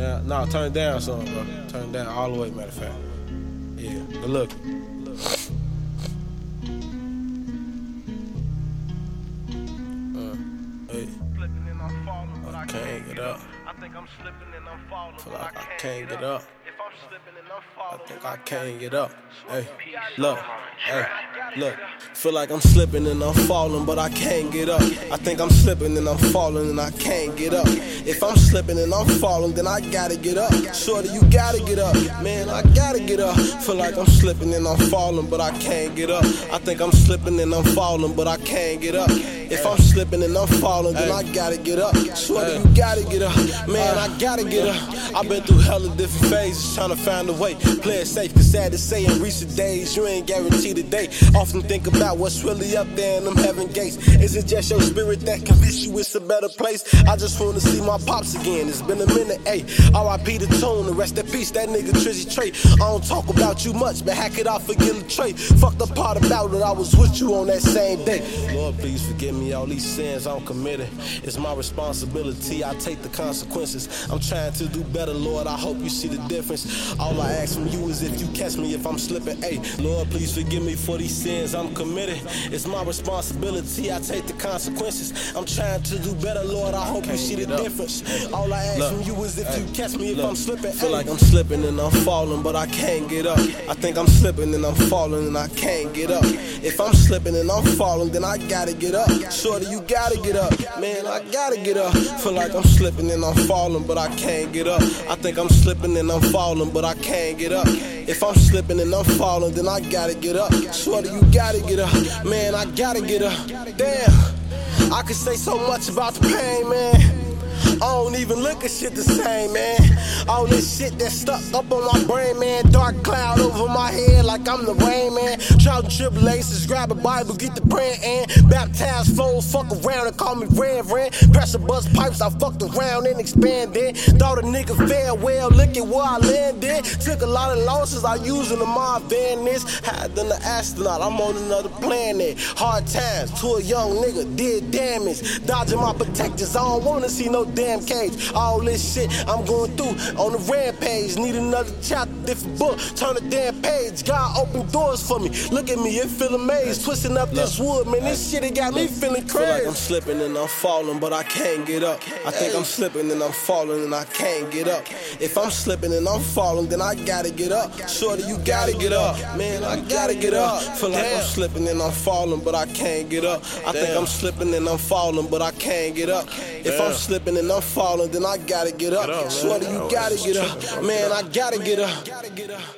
Yeah, nah, turn it down some, bro. Turn it down all the way, matter of fact. Yeah, good look. Uh, hey. I can't get up. I think I'm slipping and I'm falling. Feel like I I can't get up. I think I can't get up. Hey, look, hey, look. Feel like I'm slipping and I'm falling, but I can't get up. I think I'm slipping and I'm falling and I can't get up. If I'm slipping and I'm falling, then I gotta get up. Shorty, you gotta get up. Man, I gotta get up. Feel like I'm slipping and I'm falling, but I can't get up. I think I'm slipping and I'm falling, but I can't get up. If I'm slipping and I'm falling, then I gotta get up. Shorty, you gotta get up. Man, I gotta get up. I've been through hella different phases trying to find a way. Play it safe, cause sad to say in recent days, you ain't guaranteed a day. Often think about what's really up there in them heaven gates. Is it just your spirit that convince you it's a better place? I just wanna see my pops again. It's been a minute, ayy. RIP the tone, the rest in peace, that nigga Trizzy Trey. I don't talk about you much, but how could I forget the trait? Fuck the part about it, I was with you on that same day. Lord, please forgive me all these sins I'm committing. It's my responsibility, I take the consequences. I'm trying to do better, Lord. I hope you see the difference. All I ask from you is if you catch me if I'm slipping. Hey, Lord, please forgive me for these sins I'm committing. It's my responsibility, I take the consequences. I'm trying to do better, Lord. I hope you see the difference. All I ask from you is if you catch me if I'm slipping. I feel like I'm slipping and I'm falling, but I can't get up. I think I'm slipping and I'm falling and I can't get up. If I'm slipping and I'm falling, then I gotta get up. Shorty, you gotta get up. Man, I gotta get up. Feel like I'm slipping and I'm falling, but I can't get up. I think I'm slipping and I'm falling, but I can't get up. If I'm slipping and I'm falling, then I gotta get up. Shorty, you gotta get up. Man, I gotta get up. Damn. I could say so much about the pain, man. I don't even look at shit the same, man. All this shit that's stuck up on my brain, man. Dark cloud over my head like I'm the rain, man. And tribulations, grab a Bible, get the praying in. Baptized foes, fuck around and call me Reverend. Pressure bust pipes, I fucked around and expanded. Thought a nigga fared well, look at where I landed. Took a lot of losses, I using the my advantage. Higher than the astronaut, I'm on another planet. Hard times to a young nigga, did damage. Dodging my protectors, I don't wanna see no damn cage. All this shit I'm going through on the rampage. Need another chapter, different book. Turn the damn page. God open doors for me. Look at me, it feel amazed. Twisting up this wood, man. This shit it got me feeling crazy. Feel like I'm slipping and I'm falling, but I can't get up. I think I'm slipping and I'm falling and I can't get up. If I'm slipping and I'm falling, then I gotta get up. Shorty, you gotta get up. Man, I gotta get up. Feel like I'm slipping and I'm falling, but I can't get up. I think I'm slipping and I'm falling, but I can't get up. If I'm slipping and I'm falling, then I gotta get up. Shorty, you gotta get up. Man, I gotta get up.